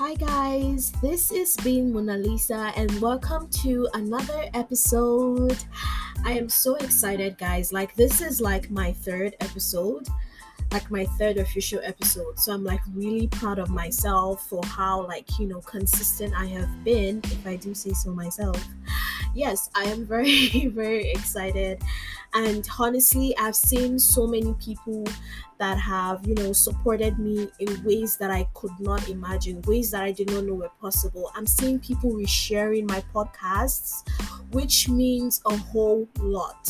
Hi guys, this is being Mona Lisa and welcome to another episode. I am so excited guys. Like this is like my third episode, like my third official episode. So I'm like really proud of myself for how like, you know, consistent I have been if I do say so myself. Yes, I am very very excited and honestly i've seen so many people that have you know supported me in ways that i could not imagine ways that i did not know were possible. I'm seeing people resharing my podcasts which means a whole lot.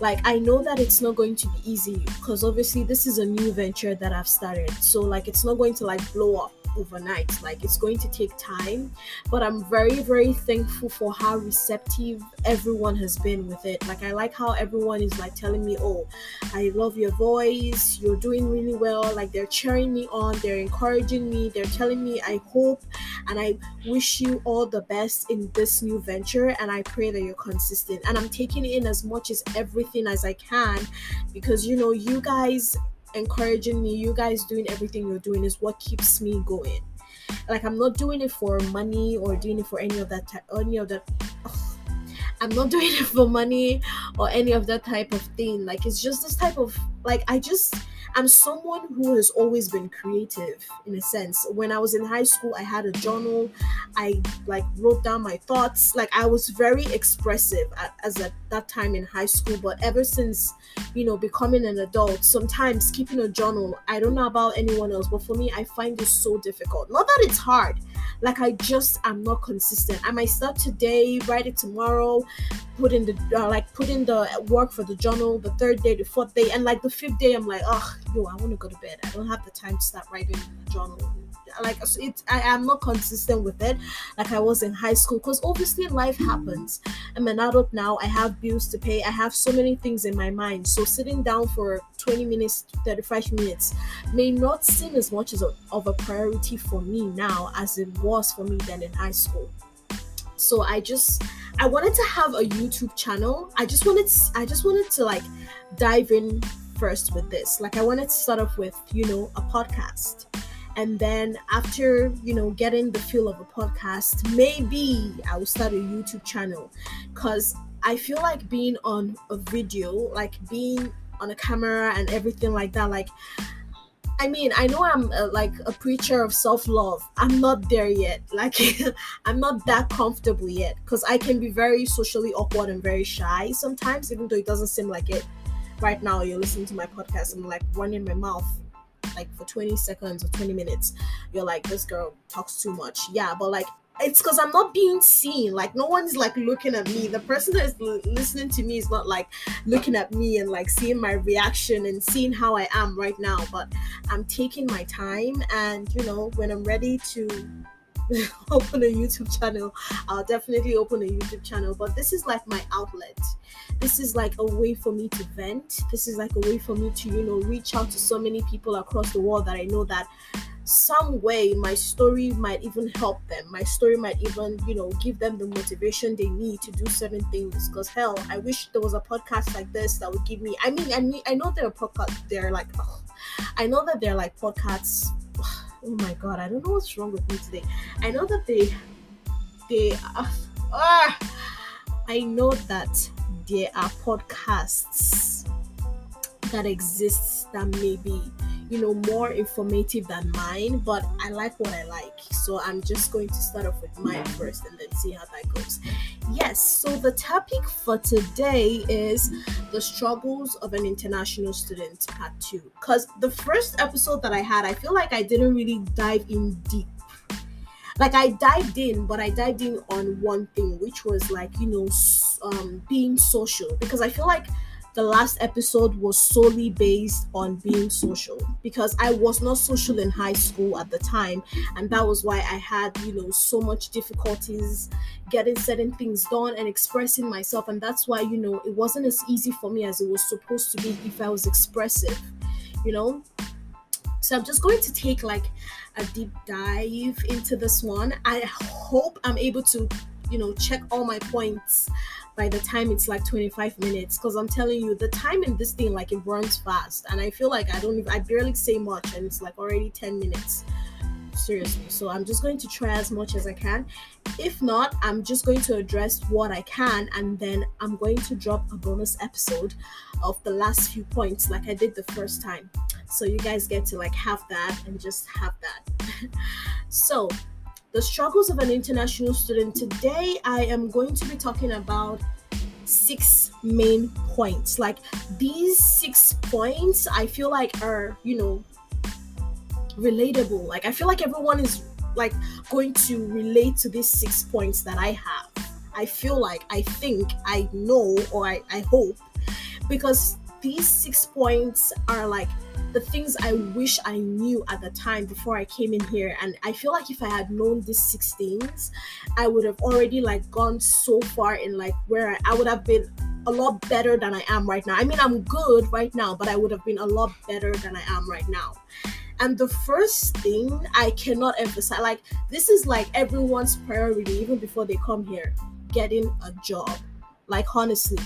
Like i know that it's not going to be easy because obviously this is a new venture that i've started. So like it's not going to like blow up overnight. Like it's going to take time, but I'm very, very thankful for how receptive everyone has been with it. Like I like how everyone is like telling me, "Oh, I love your voice. You're doing really well." Like they're cheering me on, they're encouraging me, they're telling me, "I hope and I wish you all the best in this new venture." And I pray that you're consistent. And I'm taking in as much as everything as I can because you know, you guys encouraging me, you guys doing everything you're doing is what keeps me going. Like I'm not doing it for money or doing it for any of that type, any of that. I'm not doing it for money or any of that type of thing. Like it's just this type of like I just I'm someone who has always been creative in a sense. When I was in high school, I had a journal. I like wrote down my thoughts. Like I was very expressive at, as at that time in high school. But ever since, you know, becoming an adult, sometimes keeping a journal, I don't know about anyone else, but for me, I find this so difficult. Not that it's hard. Like I just am not consistent. I might start today, write it tomorrow, put in the uh, like put in the work for the journal the third day the fourth day and like the fifth day i'm like oh yo i want to go to bed i don't have the time to start writing in the journal like it's I am not consistent with it like I was in high school because obviously life happens. I'm an adult now. I have bills to pay. I have so many things in my mind. So sitting down for 20 minutes, 35 minutes may not seem as much as a, of a priority for me now as it was for me then in high school. So I just I wanted to have a YouTube channel. I just wanted to, I just wanted to like dive in first with this. Like I wanted to start off with, you know, a podcast. And then after, you know, getting the feel of a podcast, maybe I will start a YouTube channel cuz I feel like being on a video, like being on a camera and everything like that like I mean, I know I'm a, like a preacher of self love. I'm not there yet. Like, I'm not that comfortable yet because I can be very socially awkward and very shy sometimes, even though it doesn't seem like it. Right now, you're listening to my podcast, I'm like running my mouth like for 20 seconds or 20 minutes. You're like, this girl talks too much. Yeah, but like, it's because I'm not being seen. Like no one's like looking at me. The person that is l- listening to me is not like looking at me and like seeing my reaction and seeing how I am right now. But I'm taking my time, and you know, when I'm ready to open a YouTube channel, I'll definitely open a YouTube channel. But this is like my outlet. This is like a way for me to vent. This is like a way for me to, you know, reach out to so many people across the world that I know that some way my story might even help them my story might even you know give them the motivation they need to do certain things because hell i wish there was a podcast like this that would give me i mean i mean i know there are podcasts they're like oh, i know that they're like podcasts oh my god i don't know what's wrong with me today. I know that they they uh, uh, i know that there are podcasts that exists that maybe you know more informative than mine but i like what i like. So i'm just going to start off with mine first and then see how that goes. Yes so the topic for today is the struggles of an international student part two. Because the first episode that i had i feel like i didn't really dive in deep. Like I dived in, but I dived in on one thing, which was like you know, um, being social. Because I feel like the last episode was solely based on being social because I was not social in high school at the time, and that was why I had, you know, so much difficulties getting certain things done and expressing myself, and that's why, you know, it wasn't as easy for me as it was supposed to be if I was expressive, you know. So I'm just going to take like a deep dive into this one. I hope I'm able to, you know, check all my points by the time it's like 25 minutes because i'm telling you the time in this thing like it runs fast and i feel like i don't even i barely say much and it's like already 10 minutes seriously. So I'm just going to try as much as I can. If not, I'm just going to address what I can and then I'm going to drop a bonus episode of the last few points like I did the first time. So you guys get to like have that and just have that. so, the struggles of an international student. Today I am going to be talking about six main points. Like these six points, I feel like are, you know, relatable. Like I feel like everyone is like going to relate to these six points that I have. I feel like I think I know or I, I hope because these six points are like the things I wish I knew at the time before I came in here. And I feel like if I had known these six things, I would have already like gone so far in like where I, I would have been a lot better than I am right now. I mean, I'm good right now, but I would have been a lot better than I am right now. And the first thing I cannot emphasize, like, this is like everyone's priority, even before they come here getting a job. Like, honestly,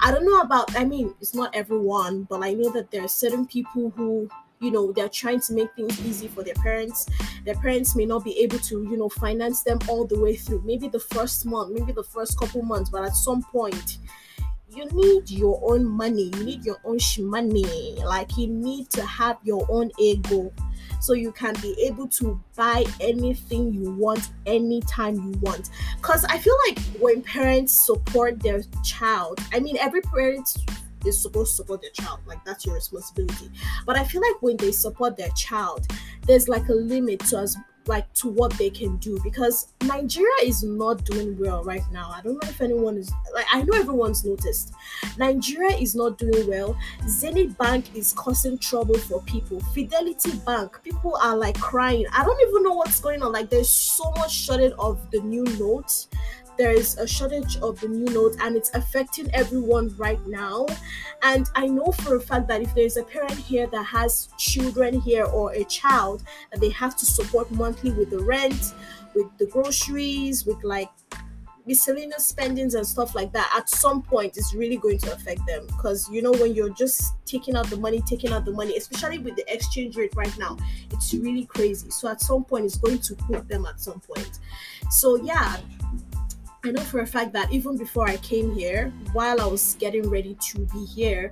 I don't know about, I mean, it's not everyone, but I know that there are certain people who, you know, they're trying to make things easy for their parents. Their parents may not be able to, you know, finance them all the way through. Maybe the first month, maybe the first couple months, but at some point, you need your own money you need your own money like you need to have your own ego so you can be able to buy anything you want anytime you want. Because i feel like when parents support their child i mean every parent is supposed to support their child like that's your responsibility. But i feel like when they support their child there's like a limit to us like to what they can do because Nigeria is not doing well right now. I don't know if anyone is like I know everyone's noticed. Nigeria is not doing well. Zenith Bank is causing trouble for people. Fidelity Bank, people are like crying. I don't even know what's going on. Like there's so much shortage of the new notes there is a shortage of the new note and it's affecting everyone right now. And I know for a fact that if there's a parent here that has children here or a child that they have to support monthly with the rent, with the groceries, with like miscellaneous spendings and stuff like that at some point it's really going to affect them. Because you know when you're just taking out the money taking out the money especially with the exchange rate right now it's really crazy. So at some point it's going to hook them at some point. So yeah I know for a fact that even before I came here, while I was getting ready to be here,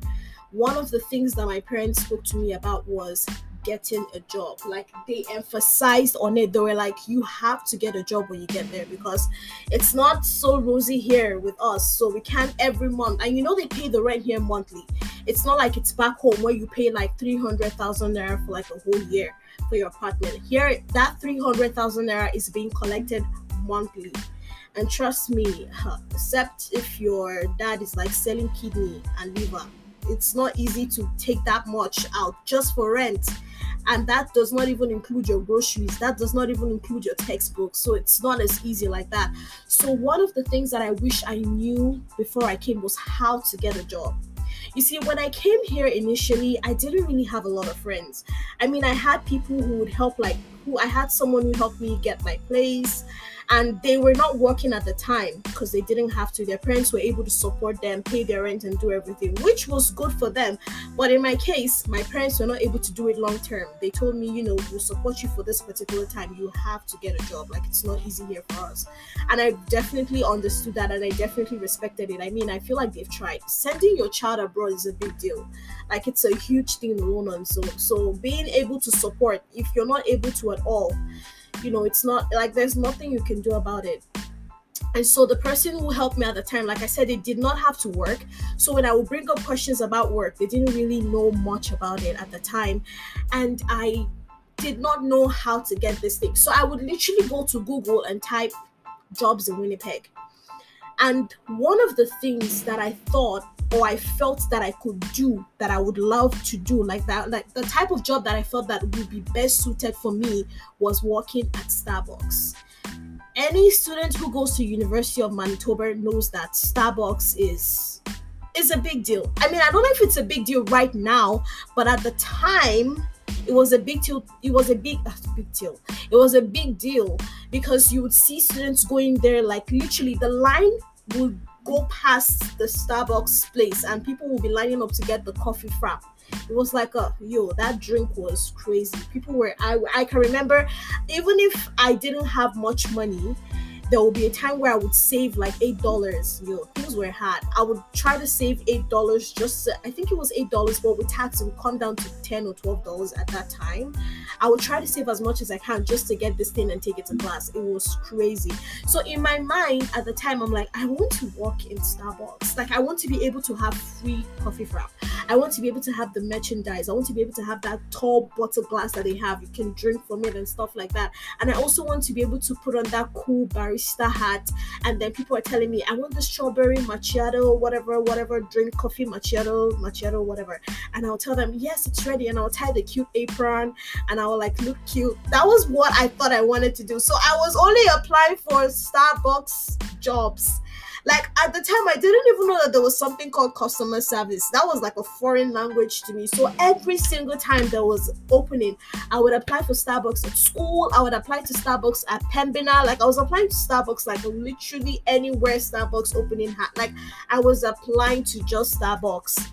one of the things that my parents spoke to me about was getting a job. Like they emphasized on it. They were like, you have to get a job when you get there because it's not so rosy here with us. So we can't every month. And you know they pay the rent here monthly. It's not like it's back home where you pay like 300,000 naira for like a whole year for your apartment. Here that 300,000 naira is being collected monthly. And trust me, except if your dad is like selling kidney and liver, it's not easy to take that much out just for rent. And that does not even include your groceries, that does not even include your textbooks. So it's not as easy like that. So, one of the things that I wish I knew before I came was how to get a job. You see, when I came here initially, I didn't really have a lot of friends. I mean, I had people who would help, like, who I had someone who helped me get my place and they were not working at the time because they didn't have to. Their parents were able to support them pay their rent and do everything which was good for them. But in my case my parents were not able to do it long term. They told me you know we'll support you for this particular time. You have to get a job. Like it's not easy here for us. And i definitely understood that and i definitely respected it. I mean i feel like they've tried. Sending your child abroad is a big deal. Like it's a huge thing alone on so so being able to support if you're not able to at all you know it's not like there's nothing you can do about it. And so the person who helped me at the time like i said they did not have to work. So when i would bring up questions about work they didn't really know much about it at the time. And i did not know how to get this thing. So i would literally go to google and type jobs in winnipeg. And one of the things that i thought or I felt that I could do that I would love to do like that like the type of job that I felt that would be best suited for me was working at Starbucks. Any student who goes to University of Manitoba knows that Starbucks is is a big deal. I mean, I don't know if it's a big deal right now, but at the time it was a big deal. It was a big, big deal. It was a big deal because you would see students going there like literally the line would go past the Starbucks place and people will be lining up to get the coffee frap. It was like a yo, that drink was crazy. People were I I can remember even if I didn't have much money, there will be a time where I would save like eight dollars. You know, things were hard. I would try to save eight dollars just I think it was eight dollars, but with tax it would come down to ten or twelve dollars at that time. I would try to save as much as I can just to get this thing and take it to class. It was crazy. So in my mind at the time, I'm like, I want to work in Starbucks. Like I want to be able to have free coffee frap. I want to be able to have the merchandise. I want to be able to have that tall bottle glass that they have. You can drink from it and stuff like that. And I also want to be able to put on that cool barista hat. And then people are telling me, I want the strawberry macchiato, whatever, whatever, drink coffee macchiato, macchiato, whatever. And I'll tell them, yes, it's ready. And I'll tie the cute apron and I'll like look cute. That was what I thought I wanted to do. So I was only applying for Starbucks jobs like at the time, I didn't even know that there was something called customer service. That was like a foreign language to me. So every single time there was opening, I would apply for Starbucks at school. I would apply to Starbucks at Pembina. Like I was applying to Starbucks like literally anywhere Starbucks opening had. Like I was applying to just Starbucks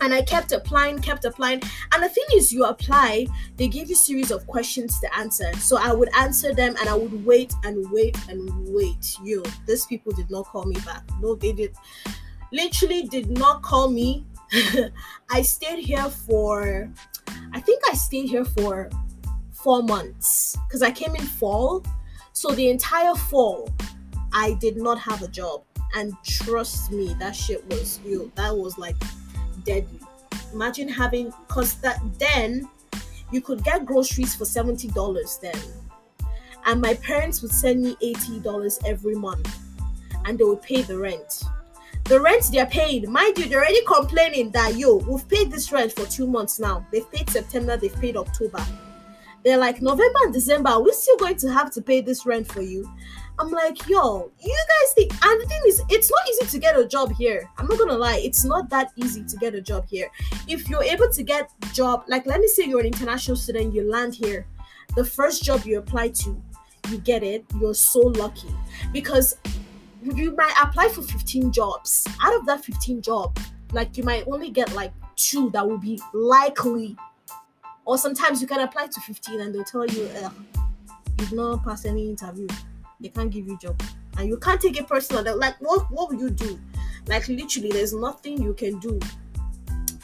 and I kept applying, kept applying. And the thing is, you apply, they give you series of questions to answer. So I would answer them and I would wait and wait and wait. You, these people did not call me back. No, they did literally did not call me. I stayed here for I think I stayed here for four months because I came in fall. So the entire fall, I did not have a job. And trust me, that shit was you. That was like deadly. Imagine having because that then you could get groceries for seventy dollars then, and my parents would send me eighty dollars every month, and they would pay the rent. The rent they're paying, mind you, they're already complaining that yo, we've paid this rent for two months now. They've paid September, they've paid October. They're like November and December, we're still going to have to pay this rent for you. I'm like, yo, you guys think, and the thing is, it's not easy to get a job here. I'm not gonna lie, it's not that easy to get a job here. If you're able to get job, like let me say you're an international student, you land here, the first job you apply to, you get it, you're so lucky because you might apply for 15 jobs. Out of that 15 job, like you might only get like two that will be likely, or sometimes you can apply to 15 and they'll tell you, you've not passed any interview they can't give you job. And you can't take it personal. They're like what what will you do? Like literally there's nothing you can do.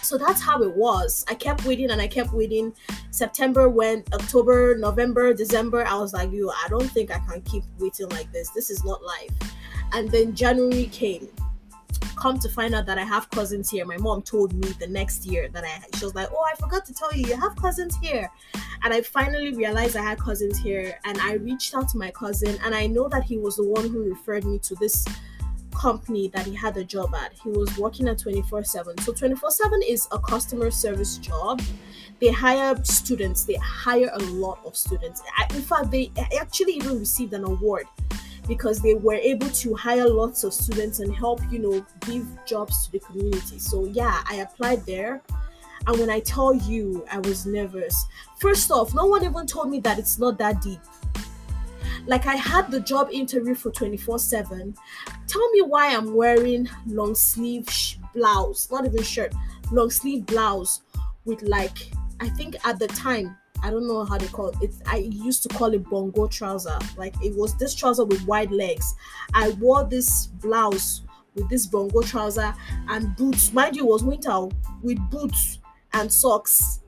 So that's how it was. I kept waiting and i kept waiting. September went october november december i was like you i don't think i can keep waiting like this. This is not life. And then january came come to find out that I have cousins here. My mom told me the next year that I she was like, "Oh, I forgot to tell you, you have cousins here." And I finally realized I had cousins here and I reached out to my cousin and I know that he was the one who referred me to this company that he had a job at. He was working at 24/7. So 24/7 is a customer service job. They hire students. They hire a lot of students. In fact, they actually even received an award because they were able to hire lots of students and help, you know, give jobs to the community. So yeah, I applied there. And when I tell you, I was nervous. First off, no one even told me that it's not that deep. Like I had the job interview for 24/7. Tell me why I'm wearing long sleeve sh- blouse, not even shirt, long sleeve blouse with like I think at the time I don't know how they call it. It's, I used to call it bongo trouser. Like it was this trouser with wide legs. I wore this blouse with this bongo trouser and boots. Mind you, it was winter oh, with boots and socks.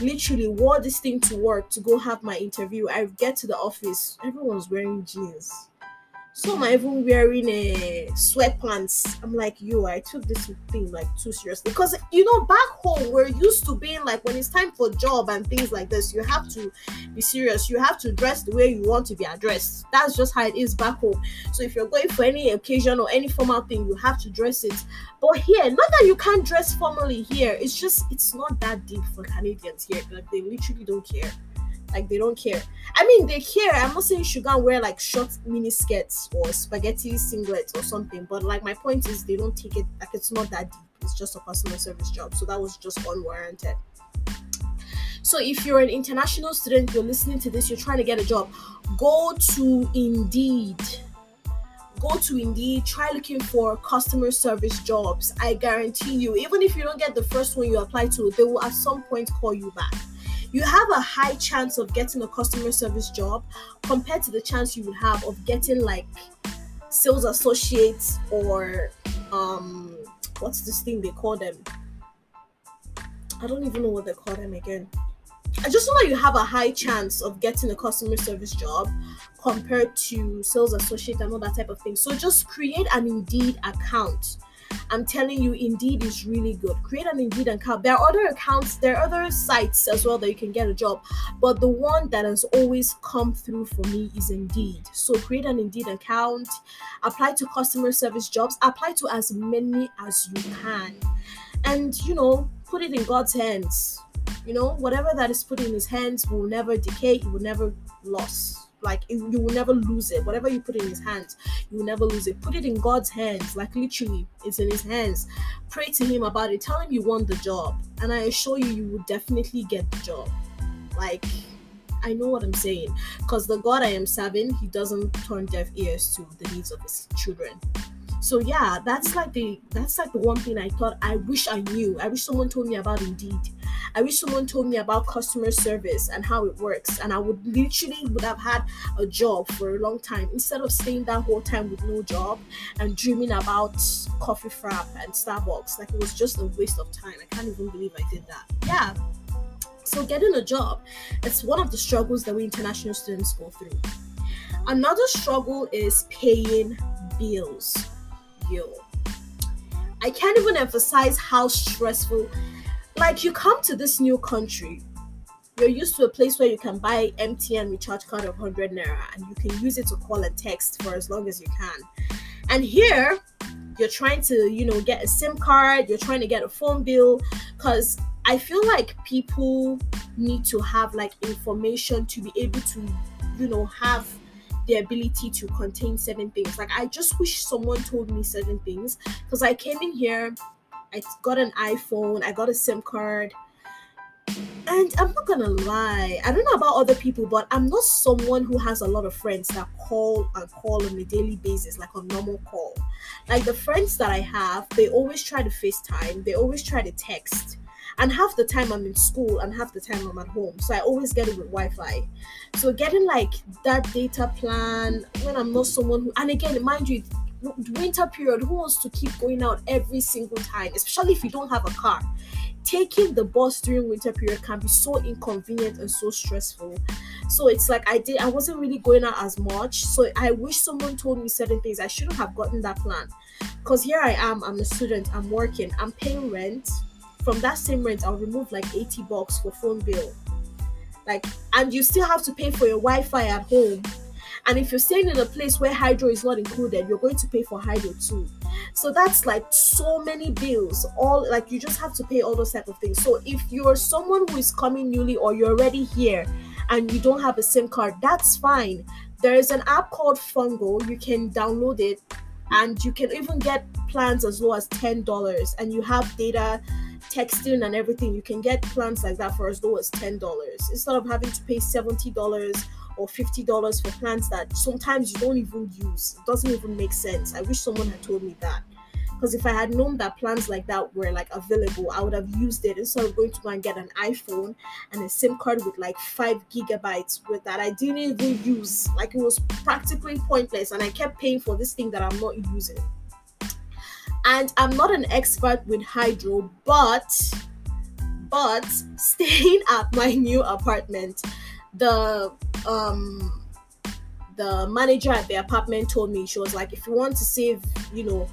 Literally wore this thing to work to go have my interview. I get to the office, everyone's wearing jeans some are even wearing a uh, sweatpants. I'm like, yo, I took this thing like too seriously because you know back home we're used to being like when it's time for job and things like this, you have to be serious. You have to dress the way you want to be addressed. That's just how it is back home. So if you're going for any occasion or any formal thing, you have to dress it. But here, not that you can't dress formally here. It's just it's not that deep for Canadians here. Like they literally don't care. Like they don't care. I mean, they care. I'm not saying you and wear like short mini skirts or spaghetti singlets or something. But like my point is, they don't take it like it's not that deep. It's just a customer service job. So that was just unwarranted. So if you're an international student, you're listening to this, you're trying to get a job, go to Indeed. go to Indeed, try looking for customer service jobs. I guarantee you, even if you don't get the first one you apply to, they will at some point call you back. You have a high chance of getting a customer service job compared to the chance you would have of getting like sales associates or um what's this thing they call them? I don't even know what they call them again. I just know that you have a high chance of getting a customer service job compared to sales associate and all that type of thing. So just create an Indeed account. I'm telling you, Indeed is really good. Create an Indeed account. There are other accounts, there are other sites as well that you can get a job, but the one that has always come through for me is Indeed. So create an Indeed account, apply to customer service jobs, apply to as many as you can, and you know, put it in God's hands you know, whatever that is put in his hands will never decay, it will never lose. Like it, you will never lose it. Whatever you put in his hands, you will never lose it. Put it in God's hands, like literally, it's in his hands. Pray to him about it. Tell him you want the job, and I assure you, you will definitely get the job. Like I know what I'm saying, because the God I am serving, He doesn't turn deaf ears to the needs of His children so yeah that's like the that's like the one thing i thought i wish i knew. I wish someone told me about indeed. I wish someone told me about customer service and how it works. And i would literally would have had a job for a long time instead of staying that whole time with no job and dreaming about coffee frap and starbucks. Like it was just a waste of time. I can't even believe i did that. Yeah. So getting a job it's one of the struggles that we international students go through. Another struggle is paying bills I can't even emphasize how stressful. Like you come to this new country, you're used to a place where you can buy MTN recharge card of 100 naira and you can use it to call and text for as long as you can. And here, you're trying to, you know, get a SIM card, you're trying to get a phone bill cuz I feel like people need to have like information to be able to, you know, have the ability to contain certain things. Like I just wish someone told me certain things because I came in here, I got an iPhone, I got a SIM card. And I'm not gonna lie, I don't know about other people, but I'm not someone who has a lot of friends that call and call on a daily basis, like a normal call. Like the friends that I have, they always try to FaceTime, they always try to text and half the time I'm in school and half the time I'm at home. So I always get it with Wi-Fi. So getting like that data plan when I'm not someone who and again mind you winter period who wants to keep going out every single time especially if you don't have a car? Taking the bus during winter period can be so inconvenient and so stressful. So it's like i did i wasn't really going out as much. So i wish someone told me certain things. I shouldn't have gotten that plan. Because here i am i'm a student i'm working i'm paying rent from that same rent, I'll remove like 80 bucks for phone bill. Like, and you still have to pay for your Wi Fi at home. And if you're staying in a place where hydro is not included, you're going to pay for hydro too. So that's like so many bills. All like you just have to pay all those type of things. So if you're someone who is coming newly or you're already here and you don't have a SIM card, that's fine. There is an app called Fongo. You can download it and you can even get plans as low as $10 and you have data texting and everything, you can get plans like that for as low as $10 instead of having to pay $70 or $50 for plans that sometimes you don't even use. It doesn't even make sense. I wish someone had told me that. Because if I had known that plans like that were like available, I would have used it instead of going to go and get an iPhone and a SIM card with like five gigabytes with that I didn't even use. Like it was practically pointless, and I kept paying for this thing that I'm not using and I'm not an expert with hydro, but but staying at my new apartment, the um the manager at the apartment told me she was like, if you want to save, you know,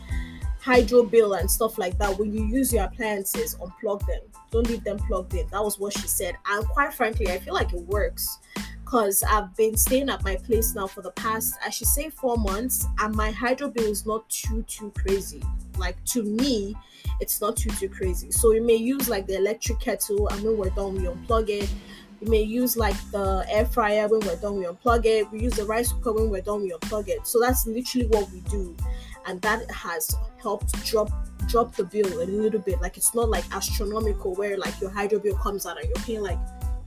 hydro bill and stuff like that, when you use your appliances, unplug them. Don't leave them plugged in. That was what she said. And quite frankly, I feel like it works because I've been staying at my place now for the past, I should say, four months, and my hydro bill is not too too crazy. Like to me, it's not too too crazy. So we may use like the electric kettle, and when we're done, we unplug it. We may use like the air fryer when we're done, we unplug it. We use the rice cooker when we're done, we unplug it. So that's literally what we do, and that has helped drop drop the bill a little bit. Like it's not like astronomical where like your hydro bill comes out and you're paying like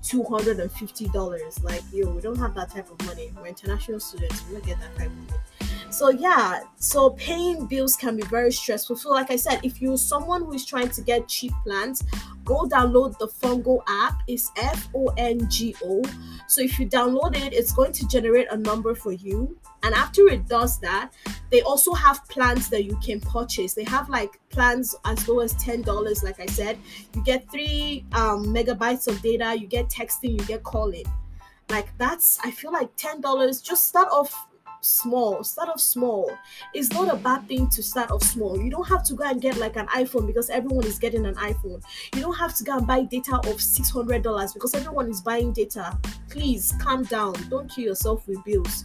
$250 like yo we don't have that type of money. We're international students. We don't get that type of money so yeah so paying bills can be very stressful so like i said if you're someone who is trying to get cheap plans go download the Fongo app. It's F O N G O. So if you download it, it's going to generate a number for you. And after it does that, they also have plans that you can purchase. They have like plans as low as $10, like I said. You get three um, megabytes of data, you get texting, you get calling. Like that's, I feel like $10. Just start off small start off small. It's not a bad thing to start off small. You don't have to go and get like an iphone because everyone is getting an iphone. You don't have to go and buy data of $600 because everyone is buying data. Please calm down. Don't kill yourself with bills.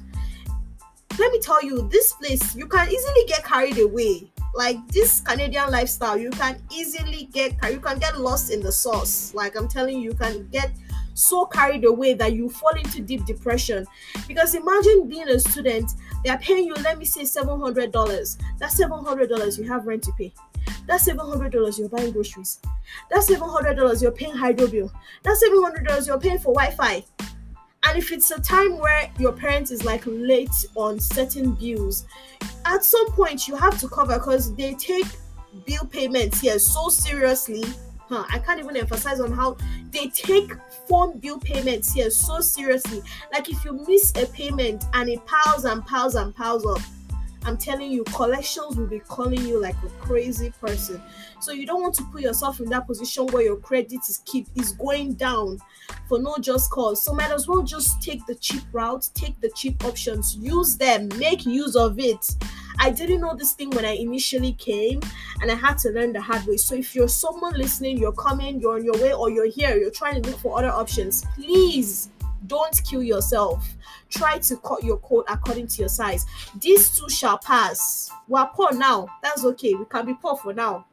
Let me tell you this place you can easily get carried away. Like this canadian lifestyle you can easily get you can get lost in the sauce. Like i'm telling you you can get so carried away that you fall into deep depression. Because imagine being a student, they are paying you, let me say, $700. That's $700 you have rent to pay. That's $700 you're buying groceries. That's $700 you're paying hydro bill. That's $700 you're paying for Wi Fi. And if it's a time where your parent is like late on certain bills, at some point you have to cover because they take bill payments here so seriously huh, I can't even emphasize on how they take phone bill payments here so seriously. Like if you miss a payment and it piles and piles and piles up, I'm telling you, collections will be calling you like a crazy person. So you don't want to put yourself in that position where your credit is keep is going down for no just cause. So might as well just take the cheap route, take the cheap options, use them, make use of it. I didn't know this thing when I initially came, and I had to learn the hard way. So if you're someone listening, you're coming, you're on your way, or you're here, you're trying to look for other options, please don't kill yourself. Try to cut your coat according to your size. These too shall pass. We're poor now. That's okay. We can be poor for now.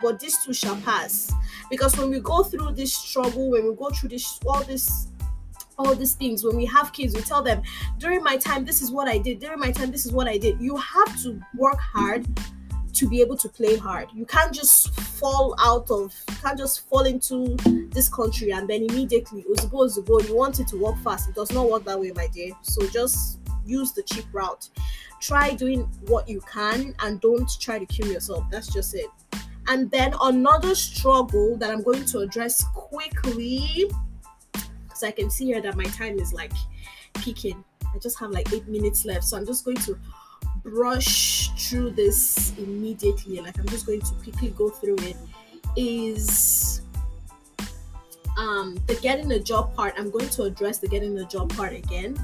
But these too shall pass. Because when we go through this struggle, when we go through this all this all these things when we have kids we tell them during my time this is what i did during my time this is what i did you have to work hard to be able to play hard. You can't just fall out of, you can't just fall into this country and then immediately, Ozugbo, Ozugbo, you want it to work fast. It does not work that way, my dear. So just use the cheap route. Try doing what you can and don't try to kill yourself. That's just it. And then another struggle that I'm going to address quickly, because I can see here that my time is like peaking. I just have like eight minutes left. So I'm just going to brush through this immediately. Like i'm just going to quickly go through it. Is um the getting a job part i'm going to address the getting a job part again.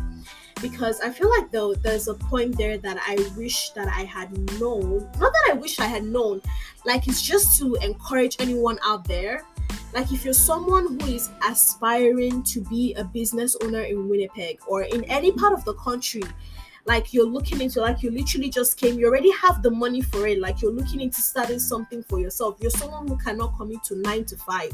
Because i feel like though there's a point there that i wish that i had known. Not that i wish i had known. Like it's just to encourage anyone out there like if you're someone who is aspiring to be a business owner in winnipeg or in any part of the country like you're looking into like you literally just came you already have the money for it like you're looking into starting something for yourself. You're someone who cannot commit to nine to five.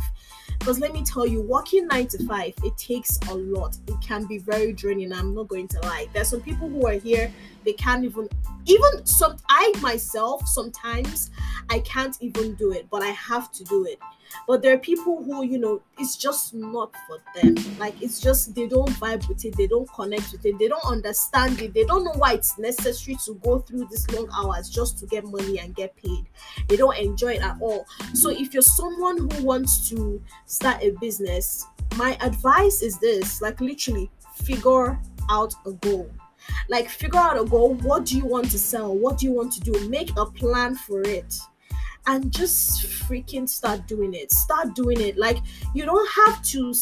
Because let me tell you working nine to five it takes a lot. It can be very draining i'm not going to lie. There's some people who are here they can't even even some i myself sometimes i can't even do it but i have to do it but there are people who, you know, it's just not for them. Like it's just they don't vibe with it, they don't connect with it, they don't understand it, they don't know why it's necessary to go through these long hours just to get money and get paid. They don't enjoy it at all. So if you're someone who wants to start a business, my advice is this like literally figure out a goal like figure out a goal what do you want to sell what do you want to do make a plan for it and just freaking start doing it. Start doing it. Like you don't have to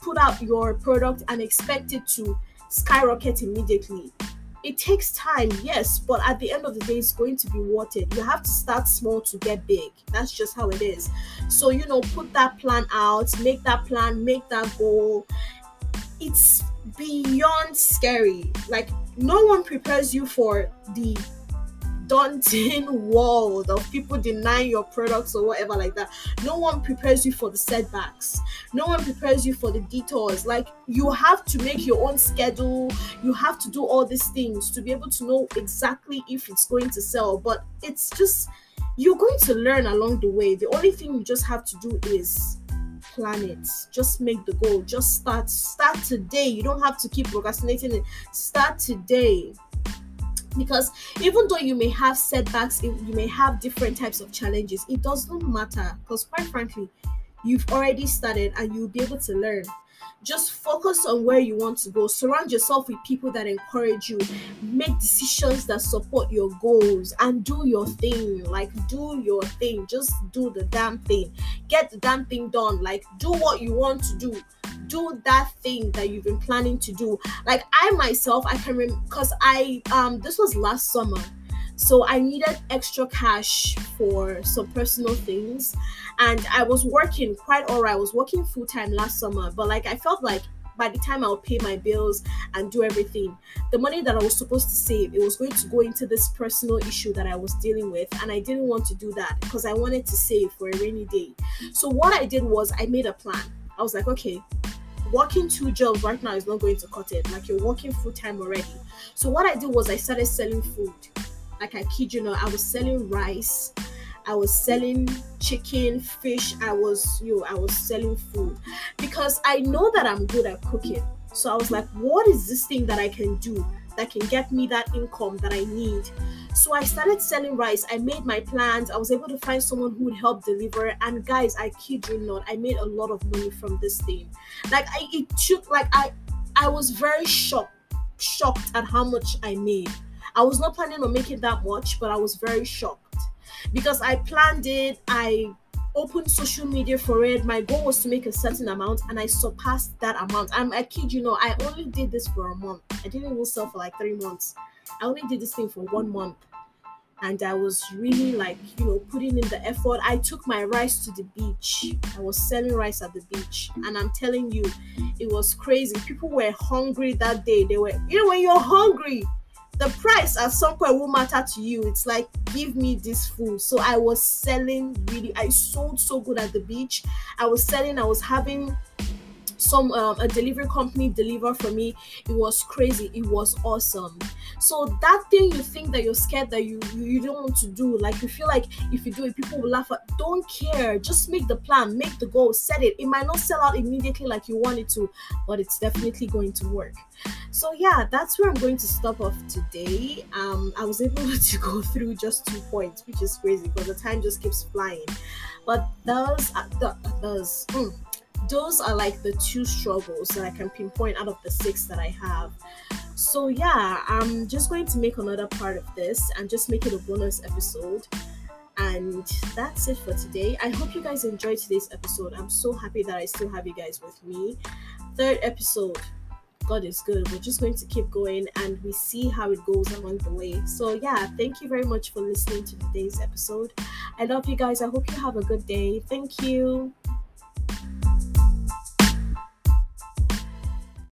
put out your product and expect it to skyrocket immediately. It takes time, yes, but at the end of the day, it's going to be worth it. You have to start small to get big. That's just how it is. So, you know, put that plan out, make that plan, make that goal. It's beyond scary. Like, no one prepares you for the daunting world of people denying your products or whatever like that. No one prepares you for the setbacks. No one prepares you for the detours. Like you have to make your own schedule. You have to do all these things to be able to know exactly if it's going to sell. But it's just you're going to learn along the way. The only thing you just have to do is plan it. Just make the goal. Just start. Start today. You don't have to keep procrastinating it. Start today because even though you may have setbacks you may have different types of challenges it doesn't matter. Because quite frankly you've already started and you'll be able to learn just focus on where you want to go. Surround yourself with people that encourage you. Make decisions that support your goals and do your thing. Like do your thing. Just do the damn thing. Get the damn thing done. Like do what you want to do. Do that thing that you've been planning to do. Like i myself i can remember because i um this was last summer so i needed extra cash for some personal things and i was working quite all right i was working full-time last summer but like i felt like by the time I'll pay my bills and do everything, the money that I was supposed to save, it was going to go into this personal issue that I was dealing with. And I didn't want to do that because I wanted to save for a rainy day. So what I did was I made a plan. I was like, okay, working two jobs right now is not going to cut it. Like you're working full time already. So what I did was I started selling food. Like I kid you not, I was selling rice. I was selling chicken, fish. I was you know, I was selling food because I know that I'm good at cooking. So I was like, what is this thing that I can do that can get me that income that I need? So I started selling rice. I made my plans. I was able to find someone who would help deliver. And guys, I kid you not, I made a lot of money from this thing. Like I it took like I I was very shocked, shocked at how much I made. I was not planning on making that much, but I was very shocked because I planned it. I opened social media for it. My goal was to make a certain amount, and I surpassed that amount. I'm, I kid you know, I only did this for a month. I didn't even sell for like three months. I only did this thing for one month and I was really like, you know, putting in the effort. I took my rice to the beach. I was selling rice at the beach, and I'm telling you, it was crazy. People were hungry that day. They were, you know, when you're hungry, the price at some point will matter to you. It's like, give me this food. So I was selling really, I sold so good at the beach. I was selling, I was having some um, a delivery company deliver for me. It was crazy. It was awesome. So that thing you think that you're scared that you, you you don't want to do like you feel like if you do it people will laugh at don't care. Just make the plan. Make the goal. Set it. It might not sell out immediately like you want it to but it's definitely going to work so yeah that's where i'm going to stop off today um i was able to go through just two points which is crazy because the time just keeps flying but those the, those mm, those are like the two struggles that I can pinpoint out of the six that I have. So yeah, I'm just going to make another part of this and just make it a bonus episode. And that's it for today. I hope you guys enjoyed today's episode. I'm so happy that I still have you guys with me. Third episode. God is good. We're just going to keep going and we see how it goes along the way. So, yeah, thank you very much for listening to today's episode. I love you guys. I hope you have a good day. Thank you.